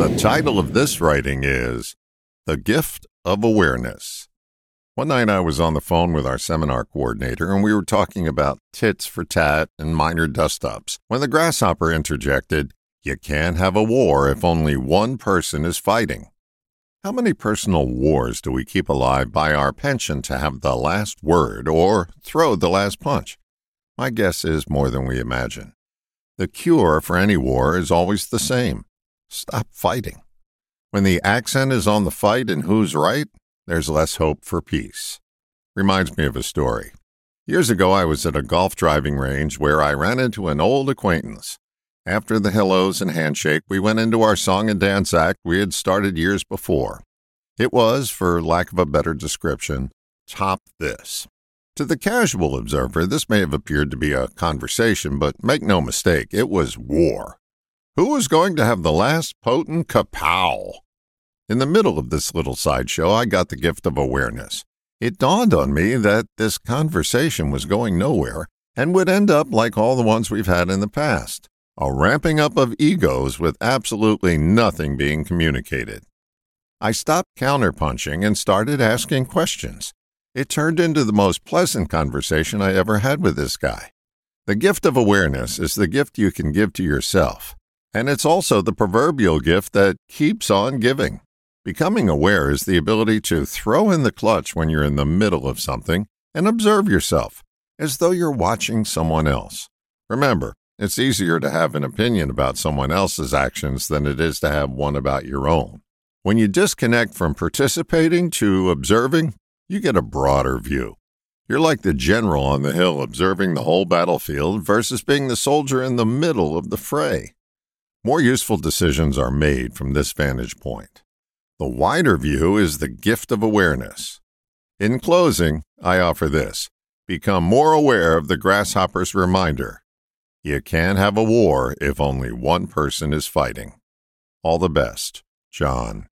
The title of this writing is The Gift of Awareness. One night I was on the phone with our seminar coordinator and we were talking about tits for tat and minor dust ups when the grasshopper interjected, You can't have a war if only one person is fighting. How many personal wars do we keep alive by our penchant to have the last word or throw the last punch? My guess is more than we imagine. The cure for any war is always the same stop fighting. When the accent is on the fight and who's right, there's less hope for peace. Reminds me of a story. Years ago, I was at a golf driving range where I ran into an old acquaintance. After the hellos and handshake, we went into our song and dance act we had started years before. It was, for lack of a better description, top this. To the casual observer, this may have appeared to be a conversation, but make no mistake, it was war. Who was going to have the last potent kapow? In the middle of this little sideshow, I got the gift of awareness. It dawned on me that this conversation was going nowhere and would end up like all the ones we've had in the past a ramping up of egos with absolutely nothing being communicated. I stopped counterpunching and started asking questions. It turned into the most pleasant conversation I ever had with this guy. The gift of awareness is the gift you can give to yourself, and it's also the proverbial gift that keeps on giving. Becoming aware is the ability to throw in the clutch when you're in the middle of something and observe yourself as though you're watching someone else. Remember, it's easier to have an opinion about someone else's actions than it is to have one about your own. When you disconnect from participating to observing, you get a broader view. You're like the general on the hill observing the whole battlefield versus being the soldier in the middle of the fray. More useful decisions are made from this vantage point. The wider view is the gift of awareness. In closing, I offer this become more aware of the grasshopper's reminder you can't have a war if only one person is fighting. All the best, John.